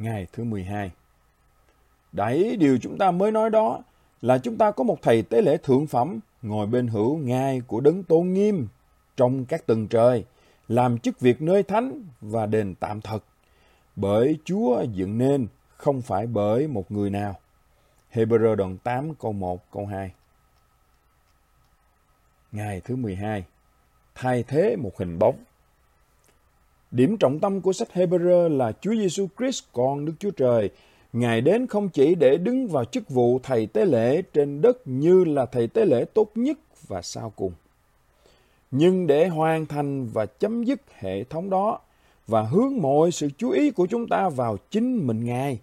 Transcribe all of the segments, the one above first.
Ngày thứ 12 Đấy, điều chúng ta mới nói đó là chúng ta có một thầy tế lễ thượng phẩm ngồi bên hữu ngai của đấng tôn nghiêm trong các tầng trời, làm chức việc nơi thánh và đền tạm thật, bởi Chúa dựng nên, không phải bởi một người nào. Hebrew đoạn 8 câu 1 câu 2 Ngày thứ 12 Thay thế một hình bóng. Điểm trọng tâm của sách Hebrew là Chúa Giêsu Christ con Đức Chúa Trời. Ngài đến không chỉ để đứng vào chức vụ thầy tế lễ trên đất như là thầy tế lễ tốt nhất và sau cùng, nhưng để hoàn thành và chấm dứt hệ thống đó và hướng mọi sự chú ý của chúng ta vào chính mình Ngài,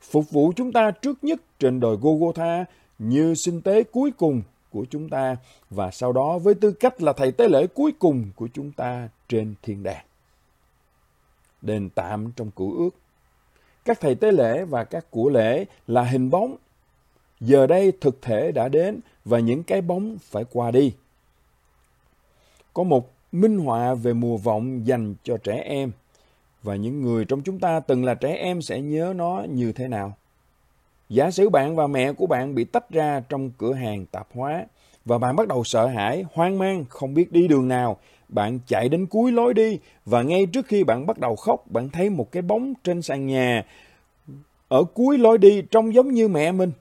phục vụ chúng ta trước nhất trên đồi Golgotha như sinh tế cuối cùng của chúng ta và sau đó với tư cách là thầy tế lễ cuối cùng của chúng ta trên thiên đàng đền tạm trong cửu ước. Các thầy tế lễ và các của lễ là hình bóng. Giờ đây thực thể đã đến và những cái bóng phải qua đi. Có một minh họa về mùa vọng dành cho trẻ em, và những người trong chúng ta từng là trẻ em sẽ nhớ nó như thế nào. Giả sử bạn và mẹ của bạn bị tách ra trong cửa hàng tạp hóa và bạn bắt đầu sợ hãi, hoang mang, không biết đi đường nào bạn chạy đến cuối lối đi và ngay trước khi bạn bắt đầu khóc, bạn thấy một cái bóng trên sàn nhà ở cuối lối đi trông giống như mẹ mình.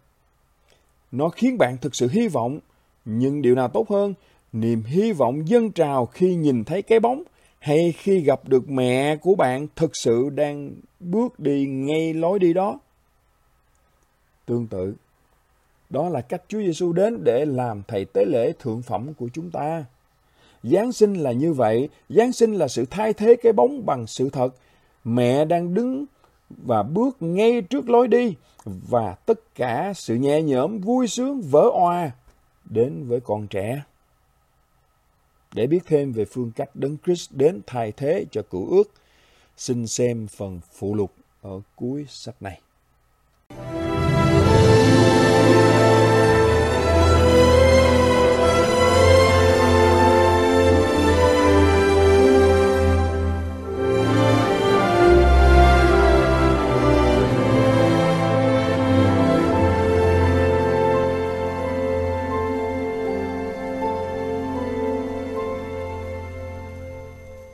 Nó khiến bạn thực sự hy vọng, nhưng điều nào tốt hơn, niềm hy vọng dâng trào khi nhìn thấy cái bóng hay khi gặp được mẹ của bạn thực sự đang bước đi ngay lối đi đó. Tương tự, đó là cách Chúa Giêsu đến để làm thầy tế lễ thượng phẩm của chúng ta. Giáng sinh là như vậy, Giáng sinh là sự thay thế cái bóng bằng sự thật. Mẹ đang đứng và bước ngay trước lối đi và tất cả sự nhẹ nhõm, vui sướng, vỡ oa đến với con trẻ. Để biết thêm về phương cách Đấng Christ đến thay thế cho cựu ước, xin xem phần phụ lục ở cuối sách này.